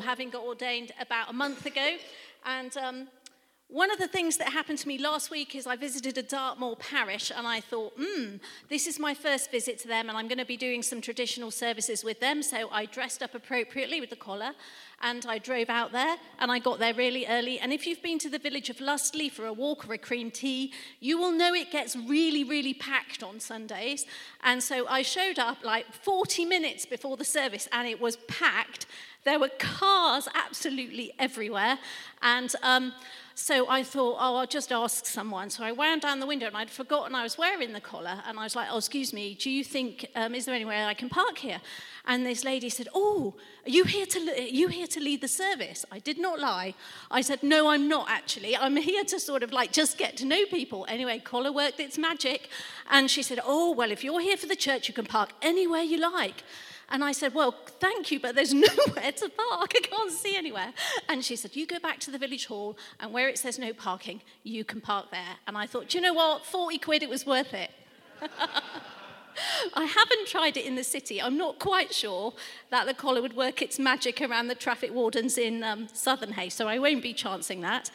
having got ordained about a month ago. And um, one of the things that happened to me last week is I visited a Dartmoor parish and I thought, hmm, this is my first visit to them and I'm going to be doing some traditional services with them. So I dressed up appropriately with the collar and I drove out there and I got there really early. And if you've been to the village of Lustleigh for a walk or a cream tea, you will know it gets really, really packed on Sundays. And so I showed up like 40 minutes before the service and it was packed. There were cars absolutely everywhere. And um, so I thought, oh, I'll just ask someone. So I wound down the window and I'd forgotten I was wearing the collar. And I was like, oh, excuse me, do you think, um, is there anywhere I can park here? And this lady said, oh, are you here, to, are you here to lead the service? I did not lie. I said, no, I'm not actually. I'm here to sort of like just get to know people. Anyway, collar worked its magic. And she said, oh, well, if you're here for the church, you can park anywhere you like. And I said, Well, thank you, but there's nowhere to park. I can't see anywhere. And she said, You go back to the village hall, and where it says no parking, you can park there. And I thought, Do you know what? 40 quid, it was worth it. I haven't tried it in the city. I'm not quite sure that the collar would work its magic around the traffic wardens in um, Southernhay, so I won't be chancing that.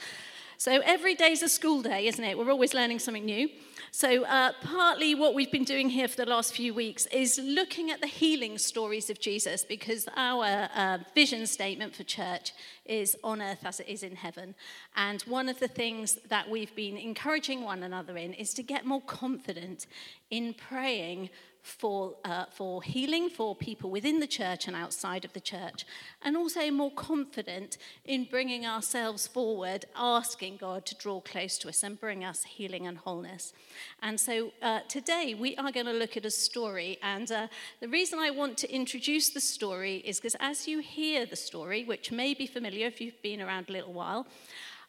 So every day's a school day, isn't it? We're always learning something new. So, uh, partly what we've been doing here for the last few weeks is looking at the healing stories of Jesus because our uh, vision statement for church is on earth as it is in heaven. And one of the things that we've been encouraging one another in is to get more confident in praying for, uh, for healing for people within the church and outside of the church, and also more confident in bringing ourselves forward, asking God to draw close to us and bring us healing and wholeness. And so uh, today we are going to look at a story, and uh, the reason I want to introduce the story is because as you hear the story, which may be familiar if you've been around a little while,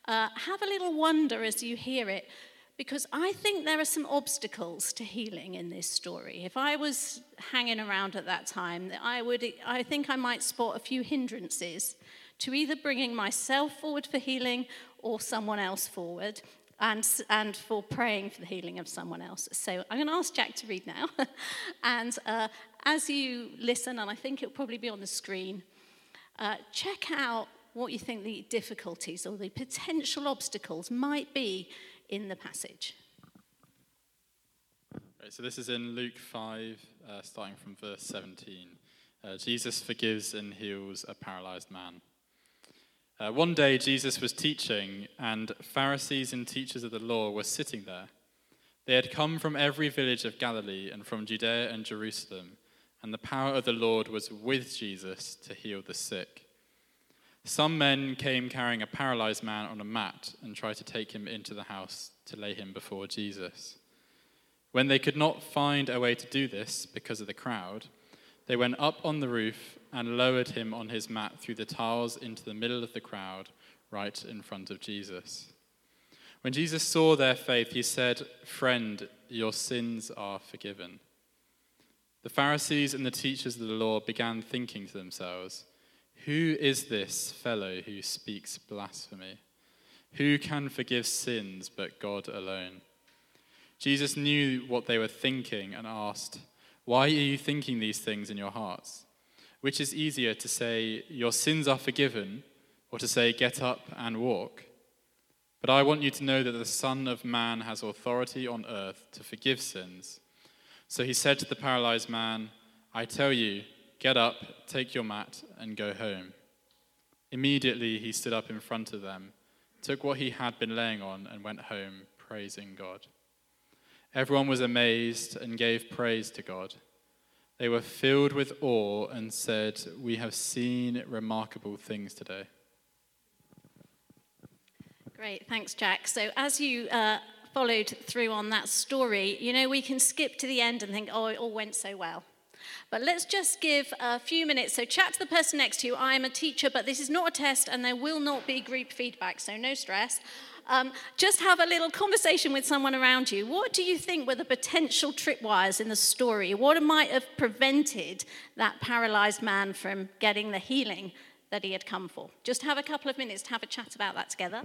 uh, have a little wonder as you hear it because I think there are some obstacles to healing in this story. If I was hanging around at that time, I, would, I think I might spot a few hindrances to either bringing myself forward for healing or someone else forward. And, and for praying for the healing of someone else. So I'm going to ask Jack to read now. and uh, as you listen, and I think it'll probably be on the screen, uh, check out what you think the difficulties or the potential obstacles might be in the passage. Right, so this is in Luke 5, uh, starting from verse 17. Uh, Jesus forgives and heals a paralyzed man. Uh, one day, Jesus was teaching, and Pharisees and teachers of the law were sitting there. They had come from every village of Galilee and from Judea and Jerusalem, and the power of the Lord was with Jesus to heal the sick. Some men came carrying a paralyzed man on a mat and tried to take him into the house to lay him before Jesus. When they could not find a way to do this because of the crowd, they went up on the roof and lowered him on his mat through the tiles into the middle of the crowd, right in front of Jesus. When Jesus saw their faith, he said, Friend, your sins are forgiven. The Pharisees and the teachers of the law began thinking to themselves, who is this fellow who speaks blasphemy? Who can forgive sins but God alone? Jesus knew what they were thinking and asked, Why are you thinking these things in your hearts? Which is easier to say, Your sins are forgiven, or to say, Get up and walk? But I want you to know that the Son of Man has authority on earth to forgive sins. So he said to the paralyzed man, I tell you, Get up, take your mat, and go home. Immediately he stood up in front of them, took what he had been laying on, and went home, praising God. Everyone was amazed and gave praise to God. They were filled with awe and said, We have seen remarkable things today. Great, thanks, Jack. So, as you uh, followed through on that story, you know, we can skip to the end and think, oh, it all went so well. But let's just give a few minutes. So, chat to the person next to you. I am a teacher, but this is not a test, and there will not be group feedback, so no stress. Um, just have a little conversation with someone around you. What do you think were the potential tripwires in the story? What might have prevented that paralyzed man from getting the healing that he had come for? Just have a couple of minutes to have a chat about that together.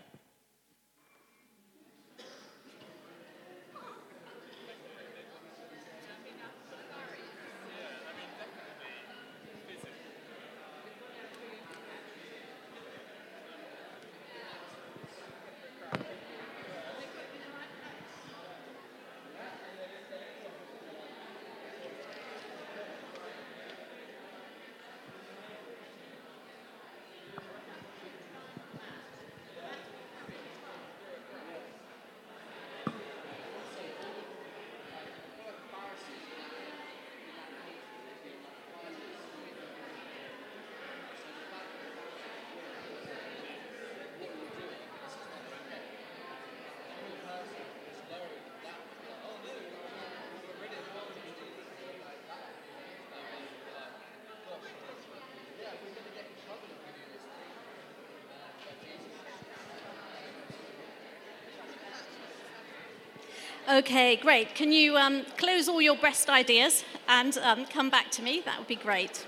Okay, great. Can you um, close all your breast ideas and um, come back to me? That would be great.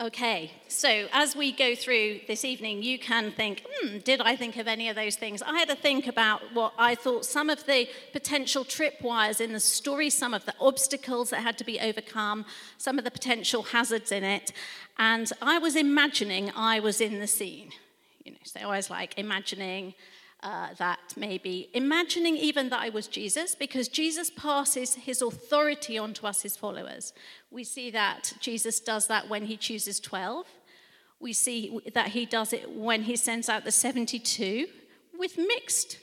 Okay, so as we go through this evening, you can think, hmm, did I think of any of those things? I had to think about what I thought some of the potential tripwires in the story, some of the obstacles that had to be overcome, some of the potential hazards in it. And I was imagining I was in the scene. You know, so I like imagining uh, that maybe imagining even that I was Jesus, because Jesus passes his authority on to us, his followers. We see that Jesus does that when he chooses 12. We see that he does it when he sends out the 72 with mixed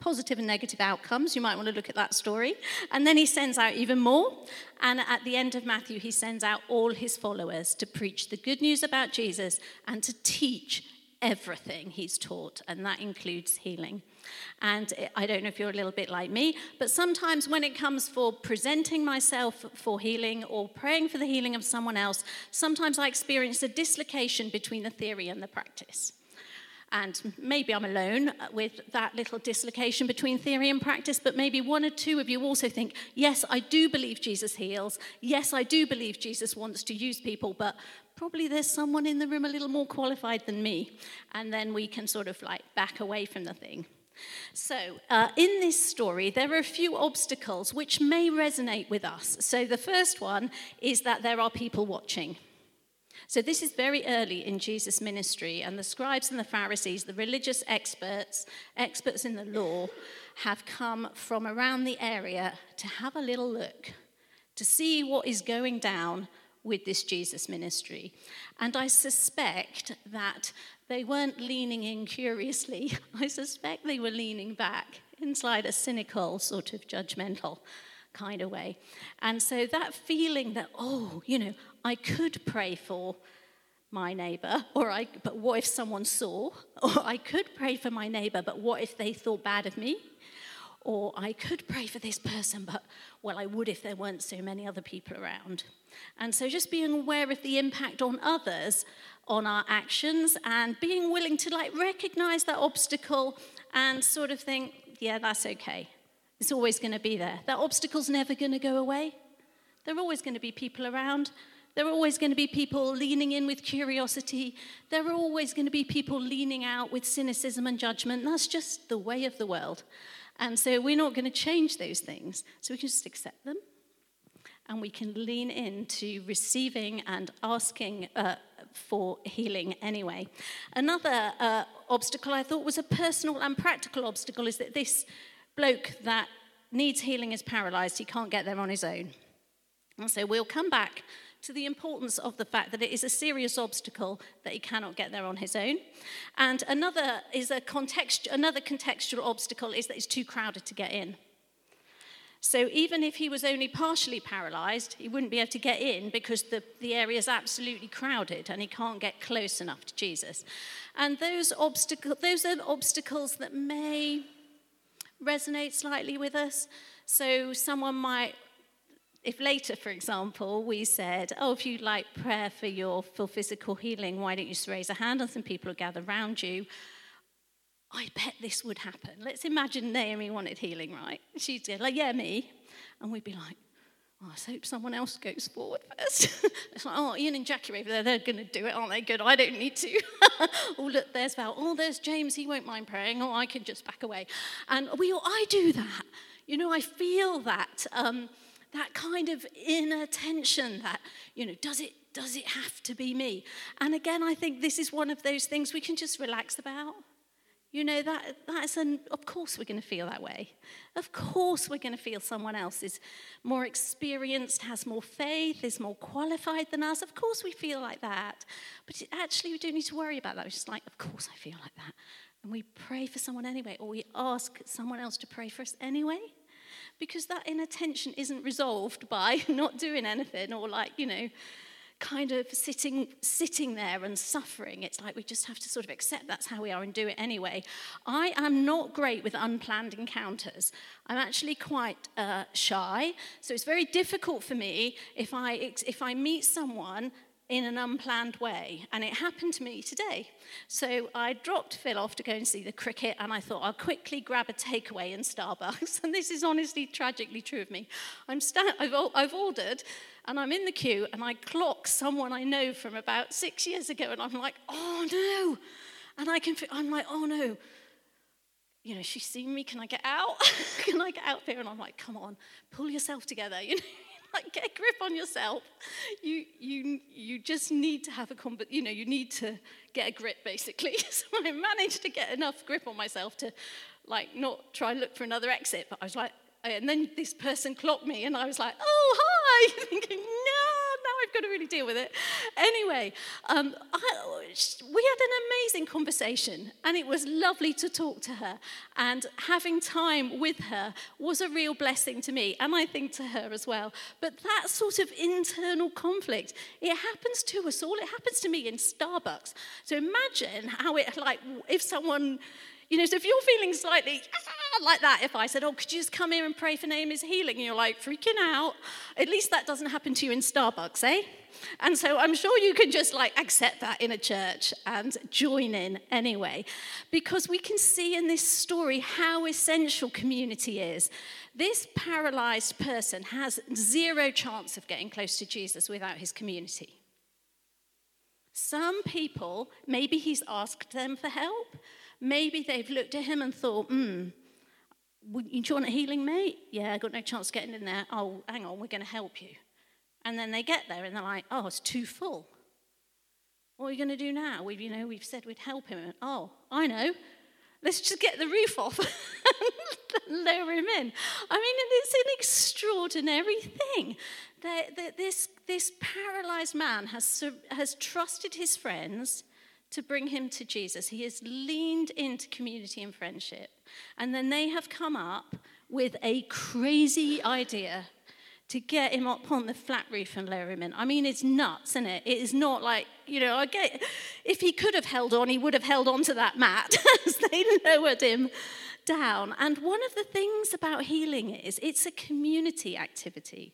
positive and negative outcomes. You might want to look at that story. And then he sends out even more. And at the end of Matthew, he sends out all his followers to preach the good news about Jesus and to teach everything he's taught, and that includes healing. And I don't know if you're a little bit like me, but sometimes when it comes for presenting myself for healing or praying for the healing of someone else, sometimes I experience a dislocation between the theory and the practice. And maybe I'm alone with that little dislocation between theory and practice, but maybe one or two of you also think, yes, I do believe Jesus heals. Yes, I do believe Jesus wants to use people, but probably there's someone in the room a little more qualified than me. And then we can sort of like back away from the thing. So, uh, in this story, there are a few obstacles which may resonate with us. So, the first one is that there are people watching. So, this is very early in Jesus' ministry, and the scribes and the Pharisees, the religious experts, experts in the law, have come from around the area to have a little look, to see what is going down with this Jesus ministry. And I suspect that they weren't leaning in curiously, I suspect they were leaning back inside a cynical, sort of judgmental kind of way. And so that feeling that, oh, you know, I could pray for my neighbor, or I, but what if someone saw? Or I could pray for my neighbor, but what if they thought bad of me? Or I could pray for this person, but well, I would if there weren't so many other people around. And so just being aware of the impact on others on our actions and being willing to like recognize that obstacle and sort of think, yeah, that's okay. It's always going to be there. That obstacle's never going to go away. There are always going to be people around. There are always going to be people leaning in with curiosity. There are always going to be people leaning out with cynicism and judgment. That's just the way of the world. And so we're not going to change those things. So we can just accept them and we can lean into receiving and asking uh, for healing anyway. Another uh, obstacle I thought was a personal and practical obstacle is that this bloke that needs healing is paralyzed, he can't get there on his own. And so we'll come back to the importance of the fact that it is a serious obstacle that he cannot get there on his own. And another is a context, another contextual obstacle is that it's too crowded to get in. So even if he was only partially paralyzed, he wouldn't be able to get in because the, the area is absolutely crowded and he can't get close enough to Jesus. And those, obstacle, those are obstacles that may resonate slightly with us. So someone might, if later, for example, we said, oh, if you'd like prayer for your for physical healing, why don't you just raise a hand and some people will gather around you. I bet this would happen. Let's imagine Naomi wanted healing, right? She'd go, like, yeah, me. And we'd be like, oh, I hope someone else goes forward first. it's like, oh, Ian and Jackie over there, they're going to do it, aren't they? Good, I don't need to. oh, look, there's Val. Oh, there's James, he won't mind praying. Oh, I can just back away. And we, I do that. You know, I feel that, um, that kind of inner tension that, you know, does it, does it have to be me? And again, I think this is one of those things we can just relax about. You know, that, that's an, of course we're going to feel that way. Of course we're going to feel someone else is more experienced, has more faith, is more qualified than us. Of course we feel like that. But actually, we don't need to worry about that. We're just like, of course I feel like that. And we pray for someone anyway, or we ask someone else to pray for us anyway. Because that inner tension isn't resolved by not doing anything or like, you know, kind of sitting, sitting there and suffering. It's like we just have to sort of accept that's how we are and do it anyway. I am not great with unplanned encounters. I'm actually quite uh, shy, so it's very difficult for me if I, if I meet someone in an unplanned way. And it happened to me today. So I dropped Phil off to go and see the cricket, and I thought I'll quickly grab a takeaway in Starbucks. And this is honestly tragically true of me. I'm sta- I've, I've ordered, and I'm in the queue, and I clock someone I know from about six years ago, and I'm like, oh no. And I can, I'm like, oh no. You know, she's seen me. Can I get out? can I get out there? And I'm like, come on, pull yourself together. You know, like get a grip on yourself. You, you, you just need to have a, comb- you know, you need to get a grip basically. So I managed to get enough grip on myself to like not try and look for another exit. But I was like, and then this person clocked me and I was like, oh, hi, thinking, I've got to really deal with it. Anyway, um, I, we had an amazing conversation, and it was lovely to talk to her. And having time with her was a real blessing to me, and I think to her as well. But that sort of internal conflict, it happens to us all. It happens to me in Starbucks. So imagine how it, like, if someone you know, so if you're feeling slightly ah, like that, if I said, Oh, could you just come here and pray for Naomi's healing? And you're like freaking out, at least that doesn't happen to you in Starbucks, eh? And so I'm sure you can just like accept that in a church and join in anyway. Because we can see in this story how essential community is. This paralyzed person has zero chance of getting close to Jesus without his community. Some people, maybe he's asked them for help. Maybe they've looked at him and thought, hmm, do you want a healing, mate? Yeah, I got no chance getting in there. Oh, hang on, we're going to help you. And then they get there and they're like, oh, it's too full. What are you going to do now? We've, you know, we've said we'd help him. Oh, I know. Let's just get the roof off and lower him in. I mean, it's an extraordinary thing. That, that this, this paralyzed man has, has trusted his friends to bring him to Jesus. He has leaned into community and friendship. And then they have come up with a crazy idea to get him up on the flat roof and lower him in. I mean, it's nuts, isn't it? It is not like, you know, I get, if he could have held on, he would have held on to that mat as they lowered him down. And one of the things about healing is it's a community activity.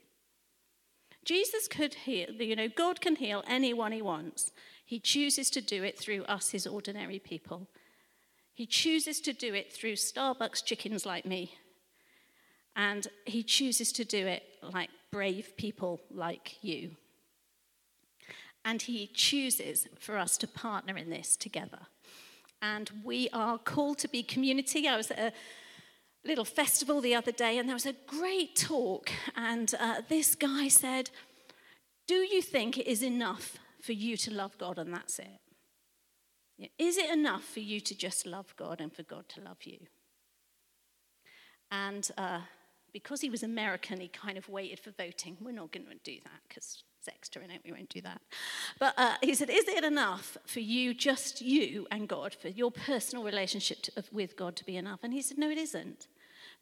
Jesus could heal, you know, God can heal anyone he wants. He chooses to do it through us, his ordinary people. He chooses to do it through Starbucks chickens like me. And he chooses to do it like brave people like you. And he chooses for us to partner in this together. And we are called to be community. I was at a little festival the other day, and there was a great talk. And uh, this guy said, Do you think it is enough for you to love God and that's it? Is it enough for you to just love God and for God to love you? And uh, because he was American, he kind of waited for voting. We're not going to do that because it's extra in it. We won't do that. But uh, he said, Is it enough for you, just you and God, for your personal relationship to, with God to be enough? And he said, No, it isn't.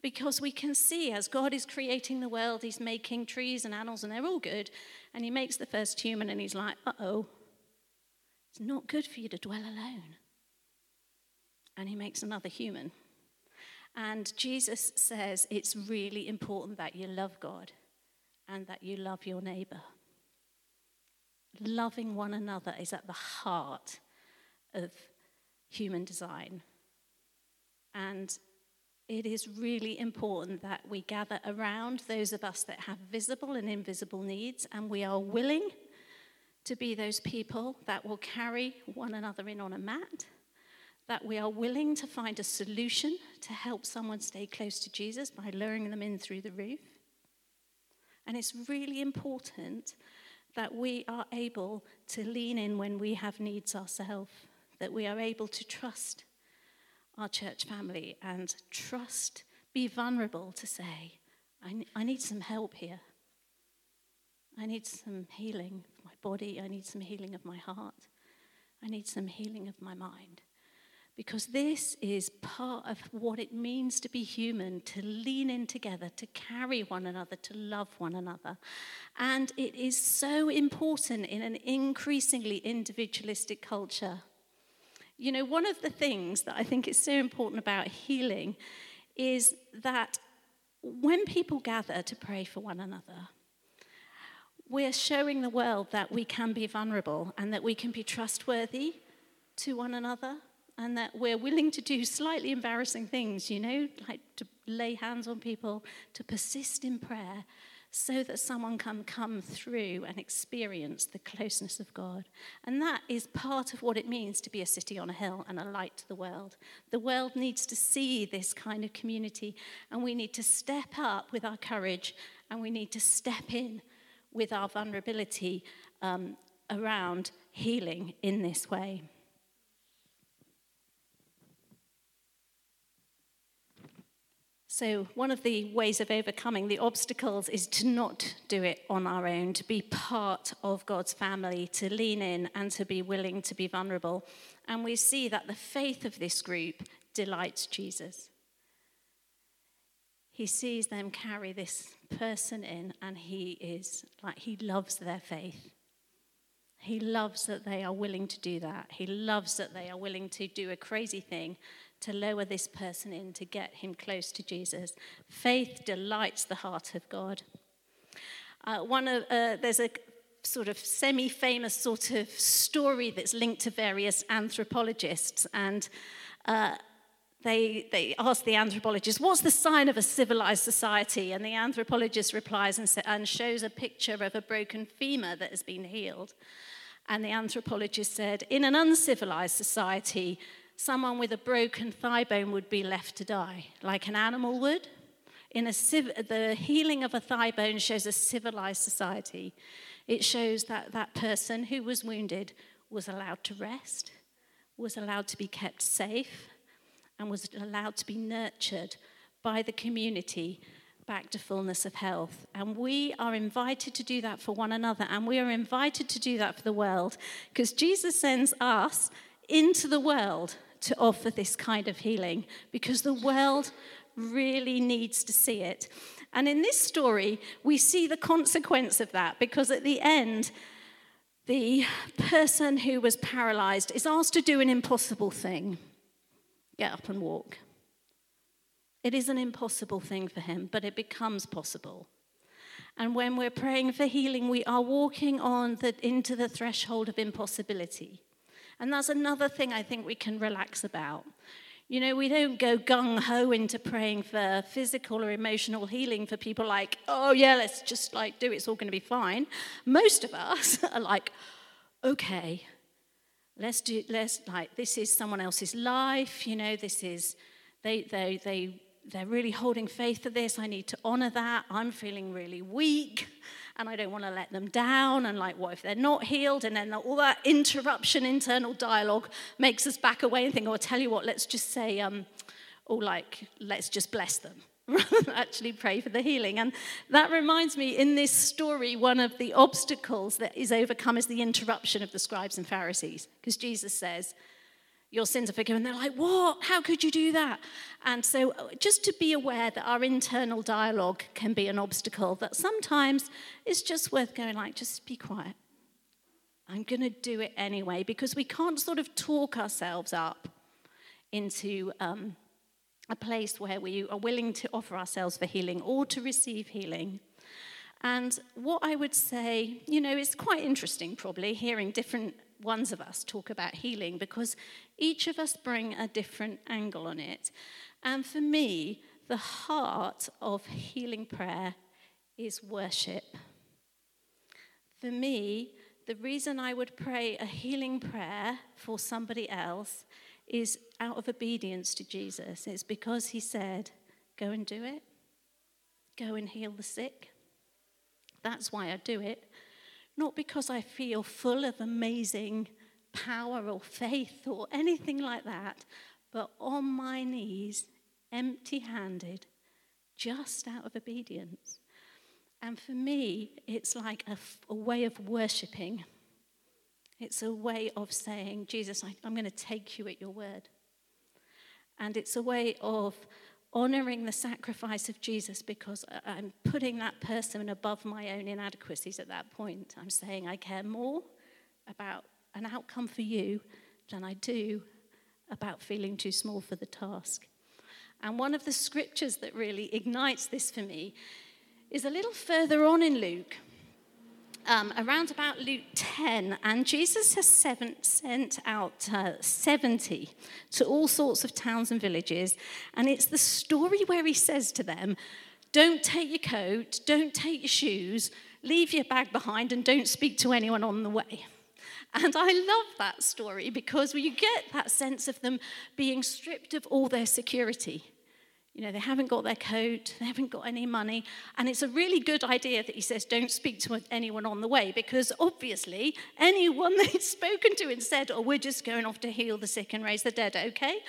Because we can see as God is creating the world, He's making trees and animals, and they're all good. And He makes the first human, and He's like, uh oh, it's not good for you to dwell alone. And He makes another human. And Jesus says it's really important that you love God and that you love your neighbor. Loving one another is at the heart of human design. And it is really important that we gather around those of us that have visible and invisible needs, and we are willing to be those people that will carry one another in on a mat, that we are willing to find a solution to help someone stay close to Jesus by luring them in through the roof. And it's really important that we are able to lean in when we have needs ourselves, that we are able to trust our church family and trust, be vulnerable to say, I, I need some help here. I need some healing of my body. I need some healing of my heart. I need some healing of my mind. Because this is part of what it means to be human, to lean in together, to carry one another, to love one another. And it is so important in an increasingly individualistic culture you know, one of the things that I think is so important about healing is that when people gather to pray for one another, we're showing the world that we can be vulnerable and that we can be trustworthy to one another and that we're willing to do slightly embarrassing things, you know, like to lay hands on people, to persist in prayer, so that someone can come through and experience the closeness of God. And that is part of what it means to be a city on a hill and a light to the world. The world needs to see this kind of community, and we need to step up with our courage and we need to step in with our vulnerability um, around healing in this way. So, one of the ways of overcoming the obstacles is to not do it on our own, to be part of God's family, to lean in and to be willing to be vulnerable. And we see that the faith of this group delights Jesus. He sees them carry this person in, and he is like, he loves their faith. He loves that they are willing to do that. He loves that they are willing to do a crazy thing to lower this person in to get him close to Jesus. Faith delights the heart of God. Uh, one of, uh, there's a sort of semi famous sort of story that's linked to various anthropologists. And uh, they, they ask the anthropologist, What's the sign of a civilized society? And the anthropologist replies and, sa- and shows a picture of a broken femur that has been healed. And the anthropologist said, In an uncivilized society, someone with a broken thigh bone would be left to die, like an animal would. In a civ- the healing of a thigh bone shows a civilized society. It shows that that person who was wounded was allowed to rest, was allowed to be kept safe, and was allowed to be nurtured by the community back to fullness of health. And we are invited to do that for one another, and we are invited to do that for the world because Jesus sends us into the world to offer this kind of healing because the world really needs to see it. And in this story, we see the consequence of that because at the end, the person who was paralyzed is asked to do an impossible thing get up and walk. It is an impossible thing for him, but it becomes possible. And when we're praying for healing, we are walking on the, into the threshold of impossibility. And that's another thing I think we can relax about. You know, we don't go gung ho into praying for physical or emotional healing for people like, oh, yeah, let's just like do it, it's all going to be fine. Most of us are like, okay, let's do, let's like, this is someone else's life, you know, this is, they, they, they, they're really holding faith for this. I need to honor that. I'm feeling really weak and I don't want to let them down. And like, what if they're not healed? And then all that interruption, internal dialogue makes us back away and think, oh, I'll tell you what, let's just say, um, oh, like, let's just bless them. rather than actually pray for the healing. And that reminds me, in this story, one of the obstacles that is overcome is the interruption of the scribes and Pharisees. Because Jesus says, your sins are forgiven. They're like, what? How could you do that? And so, uh, just to be aware that our internal dialogue can be an obstacle, that sometimes it's just worth going, like, just be quiet. I'm going to do it anyway, because we can't sort of talk ourselves up into um, a place where we are willing to offer ourselves for healing or to receive healing. And what I would say, you know, is quite interesting probably hearing different ones of us talk about healing because each of us bring a different angle on it. And for me, the heart of healing prayer is worship. For me, the reason I would pray a healing prayer for somebody else is out of obedience to Jesus. It's because he said, Go and do it, go and heal the sick. That's why I do it. Not because I feel full of amazing power or faith or anything like that, but on my knees, empty handed, just out of obedience. And for me, it's like a, a way of worshiping. It's a way of saying, Jesus, I, I'm going to take you at your word. And it's a way of honoring the sacrifice of Jesus because I'm putting that person above my own inadequacies at that point. I'm saying I care more about an outcome for you than I do about feeling too small for the task. And one of the scriptures that really ignites this for me is a little further on in Luke. Um, around about Luke 10, and Jesus has seven, sent out uh, 70 to all sorts of towns and villages. And it's the story where he says to them, Don't take your coat, don't take your shoes, leave your bag behind, and don't speak to anyone on the way. And I love that story because you get that sense of them being stripped of all their security. You know, they haven't got their coat, they haven't got any money. And it's a really good idea that he says, don't speak to anyone on the way, because obviously, anyone they'd spoken to and said, oh, we're just going off to heal the sick and raise the dead, okay?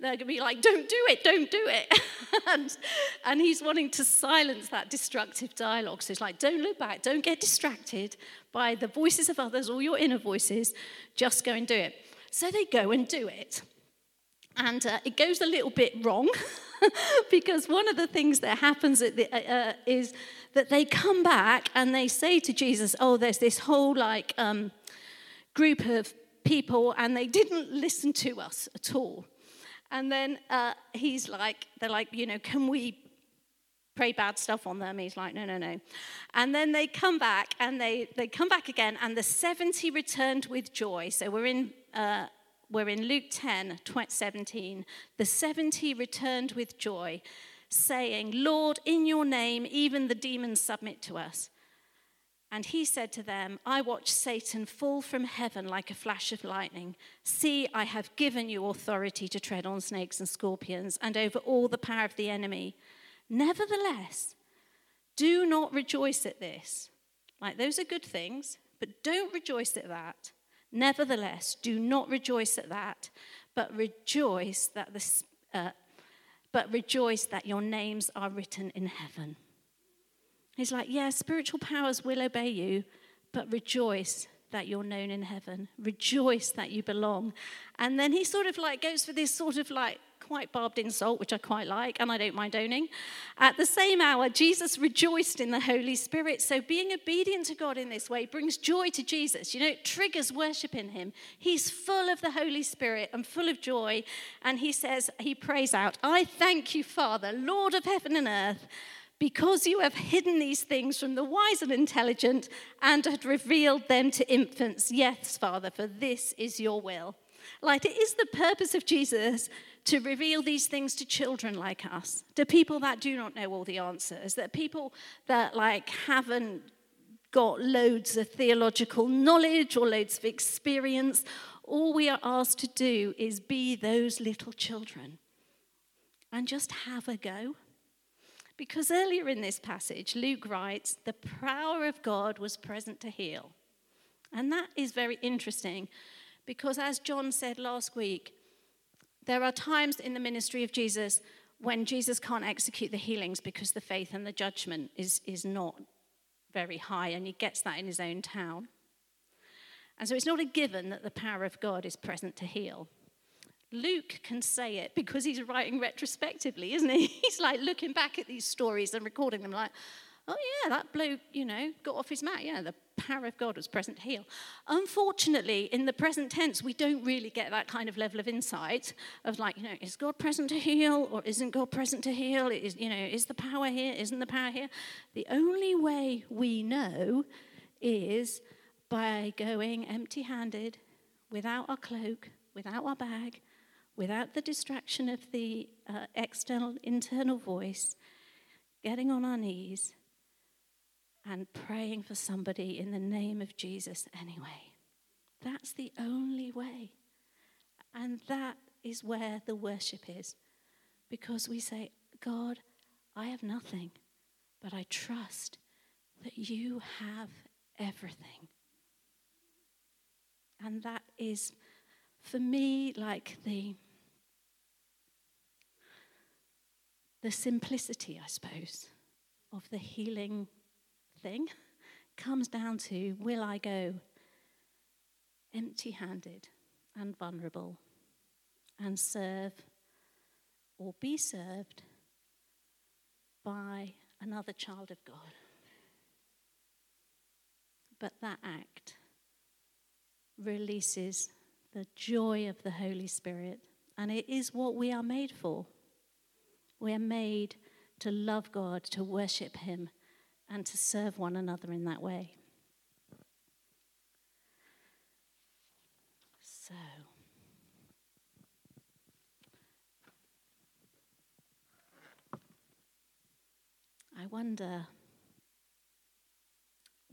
They're going to be like, don't do it, don't do it. and, and he's wanting to silence that destructive dialogue. So it's like, don't look back, don't get distracted by the voices of others or your inner voices, just go and do it. So they go and do it. And uh, it goes a little bit wrong because one of the things that happens the, uh, uh, is that they come back and they say to Jesus, Oh, there's this whole like um, group of people, and they didn't listen to us at all. And then uh, he's like, They're like, You know, can we pray bad stuff on them. He's like, no, no, no. And then they come back and they, they come back again, and the 70 returned with joy. So we're in uh, we're in Luke 10, 17. The 70 returned with joy, saying, Lord, in your name, even the demons submit to us. And he said to them, I watched Satan fall from heaven like a flash of lightning. See, I have given you authority to tread on snakes and scorpions and over all the power of the enemy. Nevertheless, do not rejoice at this. Like, those are good things, but don't rejoice at that. Nevertheless, do not rejoice at that, but rejoice that the, uh, but rejoice that your names are written in heaven. He's like, yeah, spiritual powers will obey you, but rejoice that you're known in heaven. Rejoice that you belong. And then he sort of like goes for this sort of like quite barbed insult, which I quite like, and I don't mind owning. At the same hour, Jesus rejoiced in the Holy Spirit. So being obedient to God in this way brings joy to Jesus. You know, it triggers worship in him. He's full of the Holy Spirit and full of joy. And he says, he prays out, I thank you, Father, Lord of heaven and earth because you have hidden these things from the wise and intelligent and had revealed them to infants. Yes, Father, for this is your will. Like it is the purpose of Jesus to reveal these things to children like us, to people that do not know all the answers, that people that like haven't got loads of theological knowledge or loads of experience. All we are asked to do is be those little children and just have a go. Because earlier in this passage, Luke writes, the power of God was present to heal. And that is very interesting because, as John said last week, there are times in the ministry of Jesus when Jesus can't execute the healings because the faith and the judgment is, is not very high, and he gets that in his own town. And so it's not a given that the power of God is present to heal. Luke can say it because he's writing retrospectively, isn't he? He's like looking back at these stories and recording them, like, oh, yeah, that bloke, you know, got off his mat. Yeah, the power of God was present to heal. Unfortunately, in the present tense, we don't really get that kind of level of insight of like, you know, is God present to heal or isn't God present to heal? Is, you know, is the power here? Isn't the power here? The only way we know is by going empty handed, without our cloak, without our bag, without the distraction of the uh, external, internal voice, getting on our knees and praying for somebody in the name of Jesus anyway. That's the only way. And that is where the worship is. Because we say, God, I have nothing, but I trust that you have everything. And that is, for me, like the, the simplicity, I suppose, of the healing thing comes down to will I go empty handed and vulnerable and serve or be served by another child of God? But that act releases the joy of the Holy Spirit, and it is what we are made for. We are made to love God, to worship Him, and to serve one another in that way. So. I wonder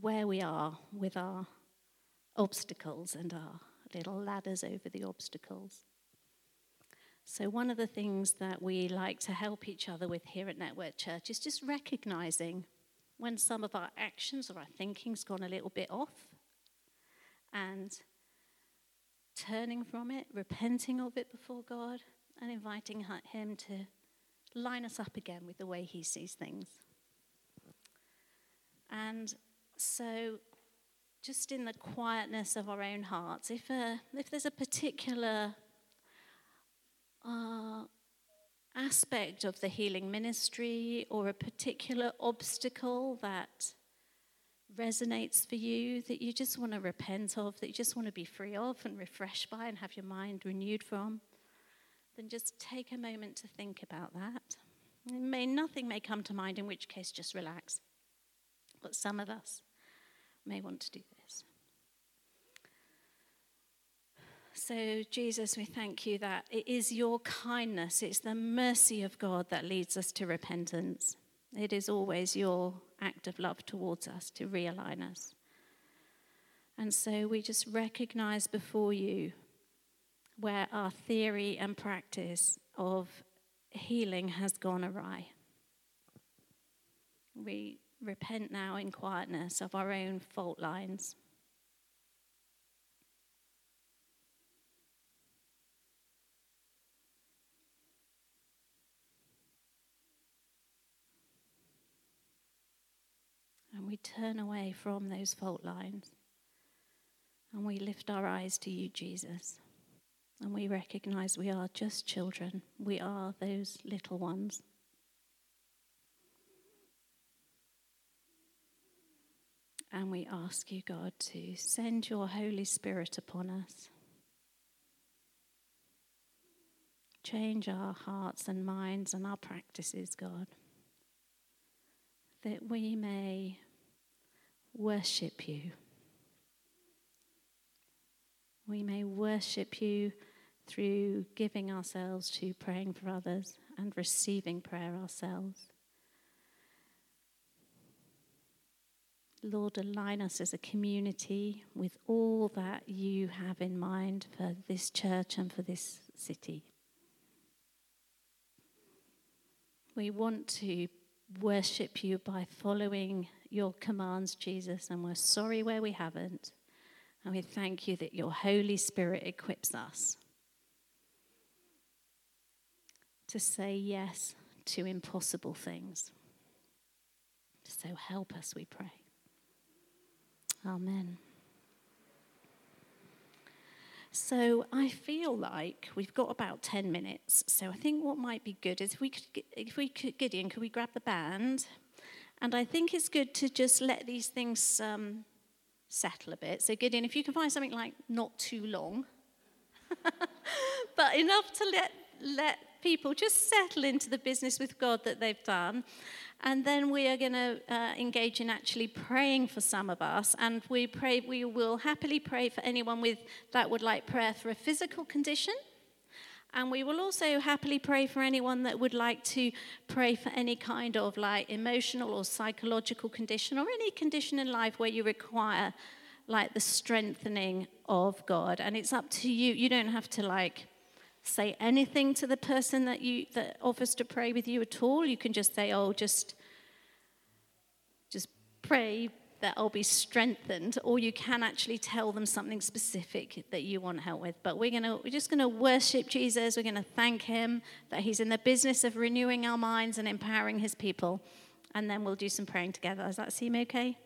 where we are with our obstacles and our little ladders over the obstacles. So, one of the things that we like to help each other with here at Network Church is just recognizing when some of our actions or our thinking's gone a little bit off and turning from it, repenting of it before God, and inviting Him to line us up again with the way He sees things. And so, just in the quietness of our own hearts, if, a, if there's a particular uh, aspect of the healing ministry or a particular obstacle that resonates for you that you just want to repent of, that you just want to be free of and refreshed by and have your mind renewed from, then just take a moment to think about that. It may, nothing may come to mind, in which case just relax. But some of us may want to do this. So, Jesus, we thank you that it is your kindness, it's the mercy of God that leads us to repentance. It is always your act of love towards us to realign us. And so we just recognize before you where our theory and practice of healing has gone awry. We repent now in quietness of our own fault lines. And we turn away from those fault lines. And we lift our eyes to you, Jesus. And we recognize we are just children. We are those little ones. And we ask you, God, to send your Holy Spirit upon us. Change our hearts and minds and our practices, God, that we may worship you. We may worship you through giving ourselves to praying for others and receiving prayer ourselves. Lord, align us as a community with all that you have in mind for this church and for this city. We want to worship you by following your commands, Jesus, and we're sorry where we haven't. And we thank you that your Holy Spirit equips us to say yes to impossible things. So help us, we pray. Amen. So I feel like we've got about 10 minutes. So I think what might be good is if we could, if we could, Gideon, could we grab the band? And I think it's good to just let these things um, settle a bit. So, Gideon, if you can find something like not too long, but enough to let, let people just settle into the business with God that they've done. And then we are going to uh, engage in actually praying for some of us. And we pray, we will happily pray for anyone with that would like prayer for a physical condition and we will also happily pray for anyone that would like to pray for any kind of like emotional or psychological condition or any condition in life where you require like the strengthening of God. And it's up to you. You don't have to like say anything to the person that you that offers to pray with you at all. You can just say, "Oh, just just pray that I'll be strengthened, or you can actually tell them something specific that you want help with. But we're gonna we're just gonna worship Jesus. We're gonna thank him that he's in the business of renewing our minds and empowering his people. And then we'll do some praying together. Does that seem okay?